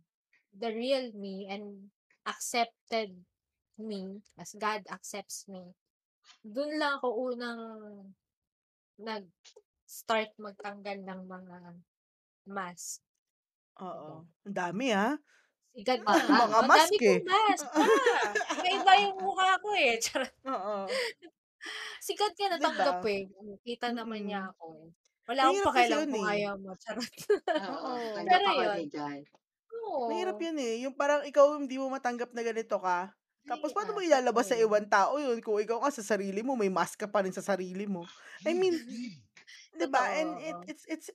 Speaker 1: the real me and accepted me as God accepts me, dun lang ako unang nag-start magtanggal ng mga mask.
Speaker 2: Oo.
Speaker 1: Diba?
Speaker 2: Ang dami, ah.
Speaker 1: Si God
Speaker 3: Ah.
Speaker 2: Mga
Speaker 1: Ang dami
Speaker 2: mask, eh.
Speaker 1: kong mask. Ah, iba yung [LAUGHS] mukha ko eh. Charot.
Speaker 2: Oo.
Speaker 1: Si God nga
Speaker 2: Di
Speaker 1: natanggap
Speaker 2: ba?
Speaker 1: eh. Kita naman niya
Speaker 2: Mm-mm.
Speaker 1: ako. Wala akong
Speaker 2: Mahirap kasi
Speaker 1: pakialam
Speaker 2: yun
Speaker 1: kung
Speaker 2: eh.
Speaker 1: ayaw mo. Charot.
Speaker 3: Oo. [LAUGHS]
Speaker 2: Oo.
Speaker 3: Tanggap
Speaker 1: Pero
Speaker 3: ako
Speaker 1: yun.
Speaker 3: God.
Speaker 2: Mahirap
Speaker 1: Oo.
Speaker 2: yun eh. Yung parang ikaw hindi mo matanggap na ganito ka. Tapos paano mo
Speaker 1: ah,
Speaker 2: ilalabas sa
Speaker 1: totoo.
Speaker 2: ibang tao yun kung ikaw ka sa sarili mo, may mask ka pa rin sa sarili mo. I [LAUGHS] mean, 'di ba? And it,
Speaker 1: oo.
Speaker 2: it's it's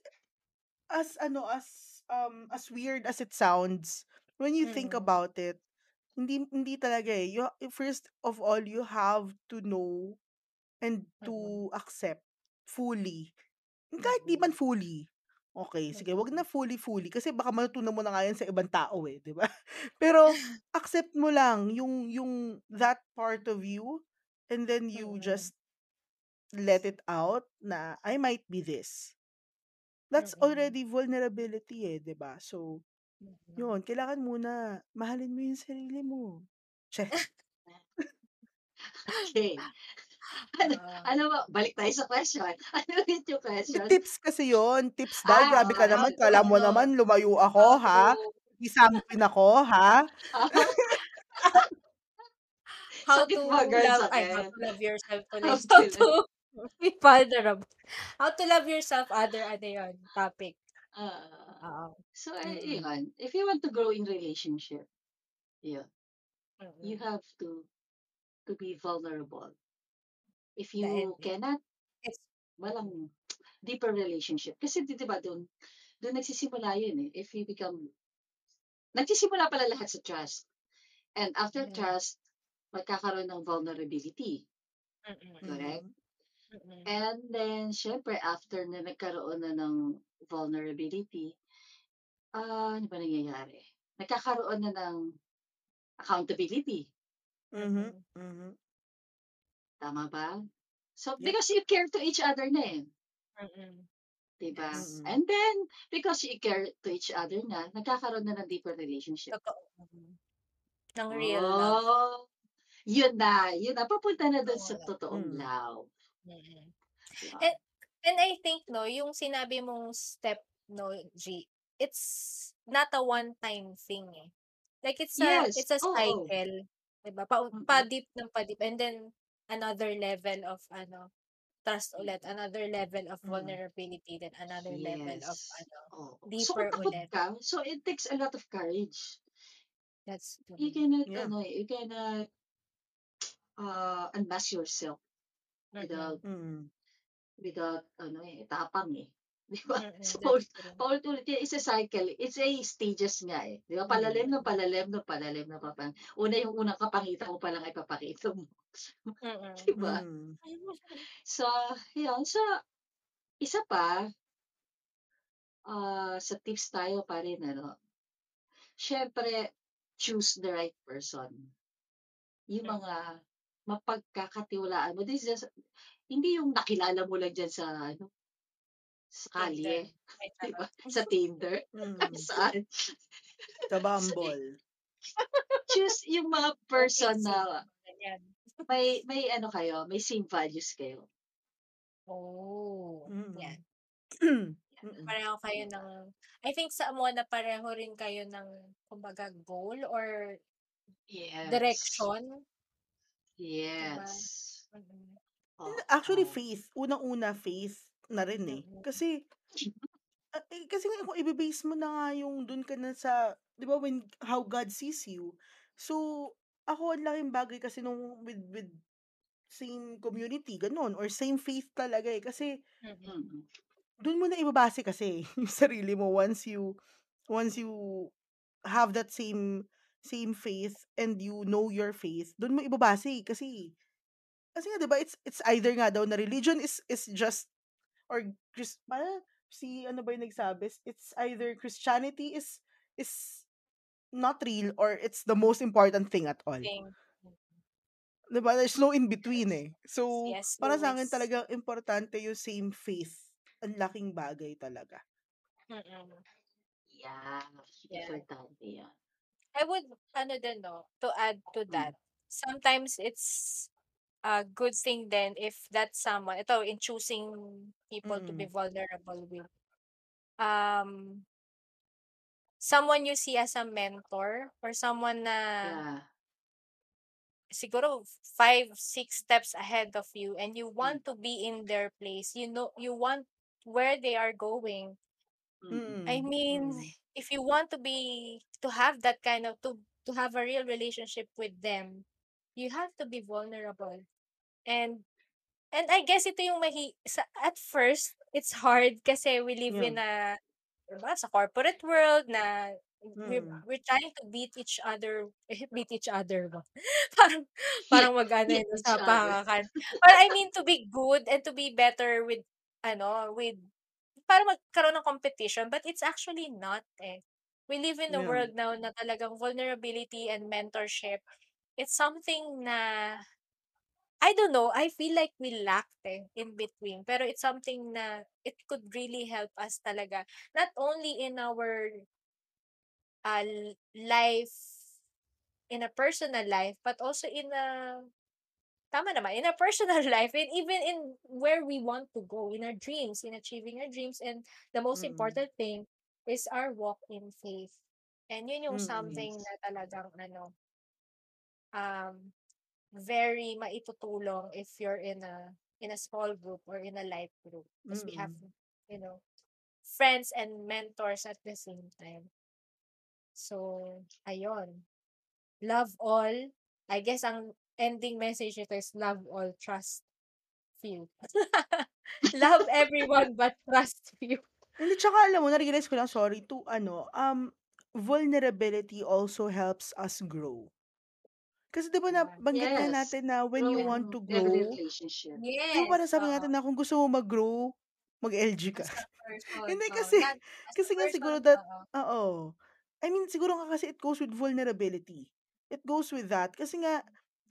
Speaker 2: as ano as um as weird as it sounds when you think
Speaker 1: Mm.
Speaker 2: about it. Hindi hindi talaga eh. You first of all you have to know and
Speaker 1: Mm.
Speaker 2: to accept fully. Kahit di man
Speaker 1: Mm.
Speaker 2: fully. Okay, sige, wag
Speaker 1: Mm.
Speaker 2: na fully fully kasi baka matutunan mo na nga yan sa ibang tao eh, 'di ba? [LAUGHS] Pero accept mo lang yung yung that part of you and then you
Speaker 1: Mm.
Speaker 2: just let it out na I might be this. That's
Speaker 1: Mm.
Speaker 2: already vulnerability eh, 'di ba? So,
Speaker 1: Mm.
Speaker 2: yun, kailangan muna mahalin mo yung sarili mo. Che. [LAUGHS]
Speaker 3: Okay. [LAUGHS] Ano,
Speaker 1: Oo.
Speaker 3: ano ba? Balik tayo sa question. [LAUGHS] Ano ulit yung question?
Speaker 2: Tips kasi yon, tips daw.
Speaker 3: Ah,
Speaker 2: Grabe ka
Speaker 3: how
Speaker 2: naman,
Speaker 3: to,
Speaker 2: kala mo naman lumayo
Speaker 3: how
Speaker 2: ako, ha? Isampin ako, ha?
Speaker 1: How
Speaker 3: sakit
Speaker 1: to
Speaker 3: ba, girl,
Speaker 1: love, ay, how
Speaker 3: sakit?
Speaker 1: to love yourself
Speaker 3: How
Speaker 1: ulit.
Speaker 3: to
Speaker 1: How
Speaker 3: love.
Speaker 1: to be vulnerable. [LAUGHS] How to love yourself, other, ano yun, topic.
Speaker 3: Ah,
Speaker 1: Oo.
Speaker 3: so, eh,
Speaker 2: Mm.
Speaker 3: yun. If you want to grow in relationship, yeah, you
Speaker 1: Mm.
Speaker 3: have to to be vulnerable. If you cannot,
Speaker 1: it's,
Speaker 3: walang deeper relationship. Kasi di ba doon, doon nagsisimula yun eh. If you become, nagsisimula pala lahat sa trust. And after
Speaker 1: mm,
Speaker 3: trust, magkakaroon ng vulnerability.
Speaker 1: mm,
Speaker 3: Correct?
Speaker 2: Mhm.
Speaker 1: mm,
Speaker 3: And then, syempre, after na nagkaroon na ng vulnerability, ah, ano ba nangyayari? Nagkakaroon na ng accountability.
Speaker 2: Mhm.
Speaker 1: mm,
Speaker 2: Mhm.
Speaker 3: Tama ba? So,
Speaker 2: Yep.
Speaker 3: because you care to each other na eh.
Speaker 1: mm,
Speaker 3: Diba?
Speaker 1: yes.
Speaker 3: And then, because you care to each other na, nagkakaroon na ng deeper relationship.
Speaker 1: Totoo. Ng real love.
Speaker 3: Oh, yun na. Yun na. Papunta na dun sa
Speaker 1: Oo.
Speaker 3: totoong
Speaker 2: Mm.
Speaker 3: love.
Speaker 1: Mm.
Speaker 3: Diba?
Speaker 1: And, and I think, no, yung sinabi mong step, no, G, it's not a one-time thing eh. Like, it's a,
Speaker 3: Yes.
Speaker 1: it's a cycle. Diba? Pa,
Speaker 3: Mm-mm.
Speaker 1: pa-deep ng pa-deep. And then, another level of, ano, trust ulit, another level of
Speaker 2: Mm.
Speaker 1: vulnerability, then another level of
Speaker 3: Yes.
Speaker 1: ano.
Speaker 3: So,
Speaker 1: deeper
Speaker 3: takot
Speaker 1: ulit.
Speaker 3: ka, so it takes a lot of courage.
Speaker 1: That's
Speaker 3: You
Speaker 1: true.
Speaker 3: cannot,
Speaker 2: Yeah.
Speaker 3: ano, you cannot uh, unmask yourself without,
Speaker 2: Mm.
Speaker 3: without, ano eh, tapang eh. Di ba? So,
Speaker 1: true.
Speaker 3: paulit-ulit yan. It's a cycle. It's a stages nga eh. Di ba? Palalim
Speaker 2: Mm.
Speaker 3: na palalim na palalim na papang. Una yung unang kapangitan mo pa lang ay papakita mo. [LAUGHS] Di ba?
Speaker 2: Mm.
Speaker 3: So, yun. So, isa pa, ah, sa tips tayo pa rin, ano, syempre, choose the right person. Yung
Speaker 1: Mm.
Speaker 3: mga mapagkakatiwalaan mo. This is just, hindi yung nakilala mo lang dyan sa, ano, sa kalye.
Speaker 1: Ay,
Speaker 3: Di ba?
Speaker 1: charot.
Speaker 3: Sa Tinder.
Speaker 2: Mm. [LAUGHS]
Speaker 3: Saan?
Speaker 2: Sa Bumble.
Speaker 3: Choose yung mga [LAUGHS] person na may, may ano kayo, may same values kayo.
Speaker 1: Oh,
Speaker 2: Mm.
Speaker 1: yan. [CLEARS THROAT]
Speaker 2: Mm-mm.
Speaker 1: Pareho kayo ng, I think sa mo na pareho rin kayo ng, kumbaga, goal or
Speaker 3: Yes.
Speaker 1: direction.
Speaker 3: Yes.
Speaker 2: And Actually,
Speaker 3: Oo.
Speaker 2: faith. Unang-una, faith na rin eh. Kasi, ah, eh, kasi nga kung i-base mo na nga yung dun ka na sa, di ba, when, how God sees you. So, ako, ang laking bagay kasi nung with, with same community, ganun, or same faith talaga eh. Kasi,
Speaker 1: Mm-mm.
Speaker 3: Mm.
Speaker 2: dun mo na ibabase kasi [LAUGHS] yung sarili mo once you, once you have that same, same faith and you know your faith, dun mo ibabase eh. Kasi, kasi nga, di ba, it's, it's either nga daw na religion is, is just, or, Chris, parang, si, ano ba yung nagsabi? It's either Christianity is, is not real or it's the most important thing at all.
Speaker 1: Thing.
Speaker 2: Diba? There's no in between eh. So,
Speaker 1: Yes,
Speaker 2: para sa akin talaga importante yung same faith. Ang laking bagay talaga.
Speaker 1: Mm-mm.
Speaker 3: Yeah.
Speaker 1: Yeah.
Speaker 3: Importante yan.
Speaker 1: I would, ano din, no, to add to
Speaker 3: Mm.
Speaker 1: that, sometimes it's a good thing then if that someone, ito, in choosing people to be
Speaker 2: Mm.
Speaker 1: vulnerable with, um, someone you see as a mentor or someone na
Speaker 3: Yeah.
Speaker 1: siguro five, six steps ahead of you and you
Speaker 3: Mm.
Speaker 1: want to be in their place, you know, you want where they are going.
Speaker 3: Mm.
Speaker 1: I
Speaker 2: Mm.
Speaker 1: mean,
Speaker 2: Mm.
Speaker 1: if you want to be to have that kind of to to have a real relationship with them, you have to be vulnerable. And and I guess ito yung mahi sa, at first it's hard kasi we live
Speaker 2: Yeah.
Speaker 1: in a diba, sa corporate world na we're,
Speaker 2: Mm.
Speaker 1: we're trying to beat each other beat each other ba? [LAUGHS] parang parang [LAUGHS] mag-ano
Speaker 3: Hit
Speaker 1: yun sa pangakan. But I mean to be good and to be better with ano with para magkaroon ng competition but it's actually not eh. We live in a
Speaker 2: Yeah.
Speaker 1: world now na talagang vulnerability and mentorship. It's something na I don't know, I feel like we lacked eh, in between. Pero it's something na it could really help us talaga. Not only in our uh, life, in a personal life, but also in a, tama naman, in a personal [LAUGHS] life, and even in where we want to go, in our dreams, in achieving our dreams. And the most
Speaker 2: Mm.
Speaker 1: important thing is our walk in faith. And yun yung
Speaker 2: Mm.
Speaker 1: something na talagang, ano, um, very maitutulong if you're in a in a small group or in a life group because we have
Speaker 2: Mm.
Speaker 1: you know friends and mentors at the same time. So ayon love all. I guess ang ending message nito is love all trust few. [LAUGHS] Love everyone but trust few.
Speaker 2: Hindi, tsaka alam mo, na-realize ko lang, sorry, to ano, um, vulnerability also helps us grow. Kasi di ba nabanggit nga
Speaker 3: Yes.
Speaker 2: natin na when you want to
Speaker 3: every
Speaker 2: grow,
Speaker 3: relationship.
Speaker 2: di ba
Speaker 1: yes
Speaker 2: parang sabi
Speaker 1: oo
Speaker 2: natin na kung gusto mo mag-grow, mag-LG ka.
Speaker 1: as a [LAUGHS] person
Speaker 2: Hindi
Speaker 1: oh
Speaker 2: kasi,
Speaker 1: as a
Speaker 2: kasi nga siguro that,
Speaker 1: oo
Speaker 2: oo. I mean, siguro nga kasi it goes with vulnerability. It goes with that. Kasi nga,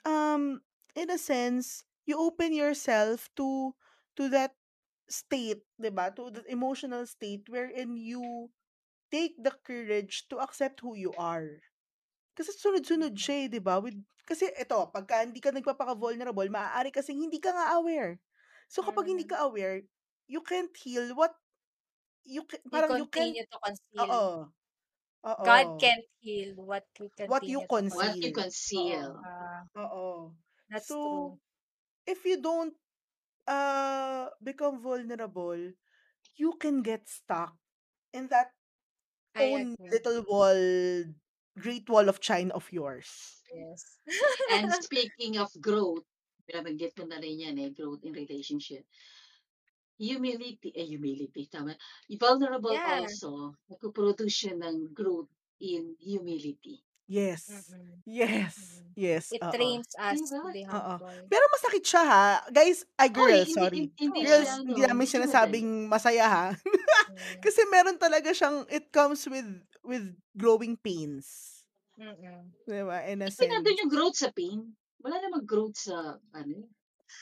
Speaker 2: um, in a sense, you open yourself to, to that state, di ba? To the emotional state wherein you take the courage to accept who you are. Kasi sunod-sunod
Speaker 1: Mm.
Speaker 2: siya eh, di ba? With, kasi ito, pagka hindi ka nagpapaka-vulnerable, maaari kasi hindi ka nga aware. So kapag hindi
Speaker 1: Mhm.
Speaker 2: ka aware, you can't heal what, you can,
Speaker 1: you
Speaker 2: parang you can't,
Speaker 1: continue to conceal
Speaker 2: oo, oo,
Speaker 1: God can't heal what we
Speaker 2: what you
Speaker 1: continue conceal.
Speaker 3: What you
Speaker 2: conceal. Oo, oo.
Speaker 1: that's
Speaker 2: So,
Speaker 1: true.
Speaker 2: if you don't uh, become vulnerable, you can get stuck in that
Speaker 1: I
Speaker 2: own
Speaker 1: agree.
Speaker 2: little wall, great wall of China of yours.
Speaker 1: Yes. [LAUGHS]
Speaker 3: And speaking of growth, binabanggit ko na rin yan eh, growth in relationship. Humility, eh humility, tama. Vulnerable
Speaker 1: Yeah.
Speaker 3: also, nagpo-produce siya ng growth in humility.
Speaker 2: Yes.
Speaker 1: Mm-mm.
Speaker 2: Yes.
Speaker 1: Mm.
Speaker 2: Yes.
Speaker 1: It
Speaker 2: oo.
Speaker 1: trains us to
Speaker 3: Diba?
Speaker 1: be
Speaker 2: Oo.
Speaker 1: humble.
Speaker 2: Pero masakit siya ha. Guys, ay
Speaker 3: Oy,
Speaker 2: girls,
Speaker 3: hindi,
Speaker 2: sorry.
Speaker 3: hindi, hindi
Speaker 1: Oo.
Speaker 2: Girls,
Speaker 3: siya,
Speaker 2: hindi
Speaker 3: ano,
Speaker 2: namin [LAUGHS]
Speaker 3: madali.
Speaker 2: sinasabing masaya ha. [LAUGHS]
Speaker 1: Mm.
Speaker 2: Kasi meron talaga siyang, it comes with with growing pains.
Speaker 1: Mm-mm.
Speaker 2: Diba? In a
Speaker 3: Kasi nandun
Speaker 2: sense.
Speaker 3: yung growth sa pain. Wala namang growth sa, ano,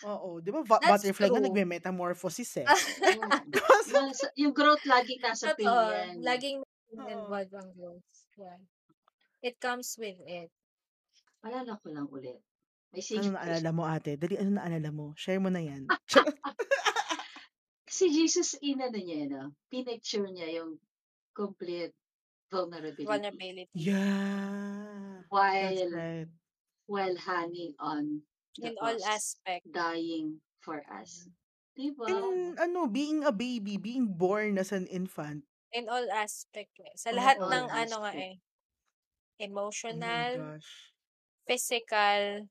Speaker 2: Oo. Di ba? Va-
Speaker 1: That's
Speaker 2: butterfly nga
Speaker 1: true.
Speaker 2: nagme-metamorphosis eh. [LAUGHS]
Speaker 3: yung growth laging nasa pain
Speaker 1: Totoo.
Speaker 3: yan.
Speaker 1: Laging
Speaker 2: Oo.
Speaker 1: involved ang growth. Yeah. It comes with it.
Speaker 3: Alala ko lang ulit. May
Speaker 2: ano naalala mo ate? Dali, ano naalala mo? Share mo na yan.
Speaker 3: Si Jesus, inano niya, no? Pinicture niya yung complete vulnerability.
Speaker 1: Vulnerability.
Speaker 2: yeah. That's
Speaker 3: While,
Speaker 2: right.
Speaker 3: while hanging on the
Speaker 1: In all
Speaker 3: cross,
Speaker 1: aspect.
Speaker 3: dying for us. Diba?
Speaker 2: In, ano, being a baby, being born as an infant.
Speaker 1: In all aspect. eh. Sa lahat
Speaker 3: all
Speaker 1: ng ano nga
Speaker 3: aspect.
Speaker 1: eh.
Speaker 2: Oh my
Speaker 1: Emotional,
Speaker 2: gosh.
Speaker 1: physical,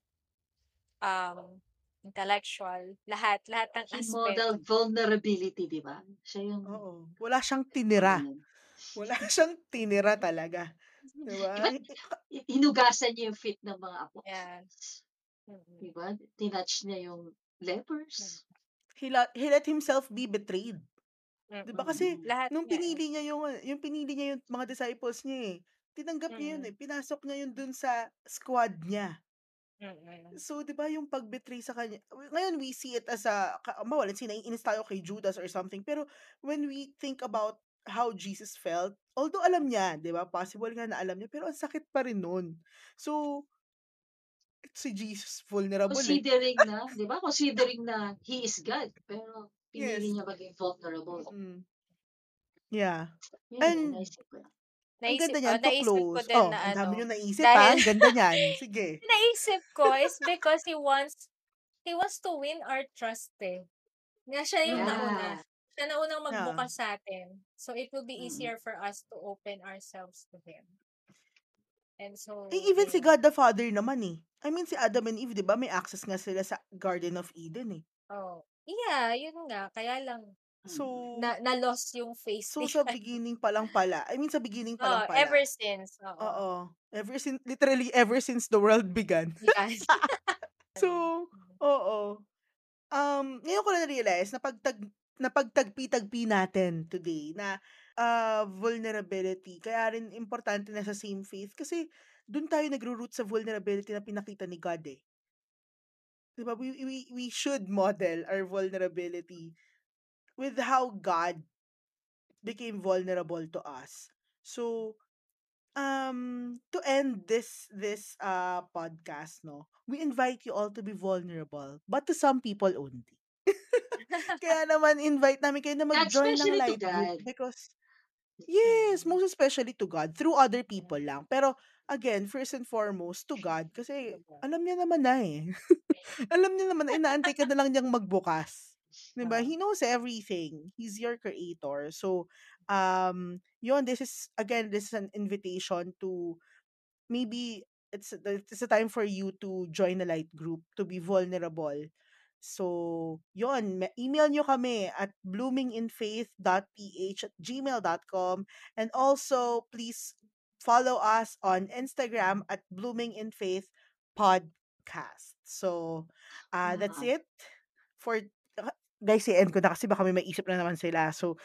Speaker 1: um, intellectual, lahat, lahat ng
Speaker 3: He
Speaker 1: aspect.
Speaker 3: modeled vulnerability, di ba? Siya yung
Speaker 2: Oo. Wala siyang [LAUGHS] tinira.
Speaker 3: ganun.
Speaker 2: Wala [LAUGHS] siyang tinira talaga. Diba? [LAUGHS]
Speaker 3: Diba? Hinugasan niya yung feet ng mga
Speaker 1: Yeah.
Speaker 3: apostles.
Speaker 1: Mm-mm.
Speaker 3: Diba? Tinouch niya yung lepers.
Speaker 2: He, la- he let himself be betrayed.
Speaker 1: Mm-mm.
Speaker 2: Diba? Kasi
Speaker 1: lahat
Speaker 2: nung
Speaker 1: nga eh.
Speaker 2: pinili niya yung, yung pinili niya yung mga disciples niya eh. Tinanggap niya yun
Speaker 1: Mm.
Speaker 2: eh. Pinasok niya yun dun sa squad niya.
Speaker 1: Mm-mm.
Speaker 2: So, di ba yung pag-betray sa kanya, ngayon we see it as a, ka- mawalan, sinaiinis tayo kay Judas or something, pero when we think about how Jesus felt, although alam niya, di ba, possible nga na alam niya, pero ang sakit pa rin nun. So, si Jesus vulnerable eh.
Speaker 3: Considering na, di ba? Considering na he is God. Pero pinili
Speaker 2: Yes.
Speaker 3: niya maging vulnerable.
Speaker 2: Mm. Yeah.
Speaker 3: Yun
Speaker 2: And,
Speaker 3: naisip ko.
Speaker 2: Ang
Speaker 1: Naisip,
Speaker 2: ganda
Speaker 1: oh,
Speaker 2: niyan to
Speaker 1: naisip ko
Speaker 2: close.
Speaker 1: din
Speaker 2: Oh,
Speaker 1: na
Speaker 2: ang dami
Speaker 1: ano,
Speaker 2: nyo naisip ha.
Speaker 1: dahil-
Speaker 2: Ang ganda niyan. Sige. [LAUGHS]
Speaker 1: naisip ko is because he wants, he wants to win our trust eh. Nga siya yung
Speaker 2: Yeah.
Speaker 1: nauna. Siya na unang
Speaker 2: Yeah.
Speaker 1: magbukas sa atin. So, it will be
Speaker 3: Mm.
Speaker 1: easier for us to open ourselves to Him. And so,
Speaker 2: Eh, even si. God the Father naman eh. I mean, si Adam and Eve, di ba, may access nga sila sa Garden of Eden eh.
Speaker 1: Oh. Yeah, yun nga. Kaya lang,
Speaker 2: So,
Speaker 1: na, na-lost yung face
Speaker 2: so sa beginning pa lang pala, I mean, sa beginning pa lang
Speaker 1: Oh,
Speaker 2: pala.
Speaker 1: ever since. Oo.
Speaker 2: Oo. Ever since, literally ever since the world began.
Speaker 1: Yes. [LAUGHS]
Speaker 2: So, oo. Um, ngayon ko na realize na pagtag na pagtagpi-tagpi natin today na uh, vulnerability. Kaya rin importante na sa same faith kasi doon tayo nagro-root sa vulnerability na pinakita ni God eh. Diba? We, we, we should model our vulnerability with how God became vulnerable to us. So, um, to end this this uh podcast, no, we invite you all to be vulnerable, but to some people only. [LAUGHS] Kaya [LAUGHS] naman invite namin kayo na mag-join ng light group because yes, most especially to God through other people lang. Pero again, first and foremost to God kasi alam niya naman na eh. [LAUGHS] alam niya naman na inaantay ka na lang niyang magbukas. 'Di ba? He knows everything. He's your creator. So, um, yun, this is, again, this is an invitation to, maybe, it's, it's a time for you to join a light group, to be vulnerable. So, me- email nyo kami at bloominginfaith.ph at gmail.com and also, please follow us on Instagram at bloominginfaith podcast. So, uh, that's it for guys, i-end ko na kasi baka may maisip na naman sila. So,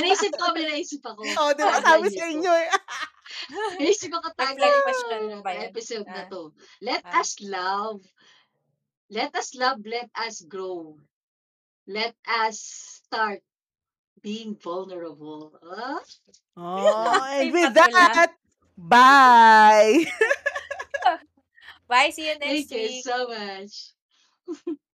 Speaker 3: Naisip ko, may naisip ako. [LAUGHS]
Speaker 2: oh, di ba?
Speaker 3: Tagline
Speaker 2: Sabi sa inyo eh. [LAUGHS]
Speaker 3: Naisip ako tagline ng episode na
Speaker 1: Ah.
Speaker 3: to. Let
Speaker 1: Ah.
Speaker 3: us love. Let us love, let us grow. Let us start being vulnerable. Ah?
Speaker 2: Oh, [LAUGHS] and with that, bye!
Speaker 1: Bye. See you next
Speaker 3: Thank you
Speaker 1: week.
Speaker 3: so much.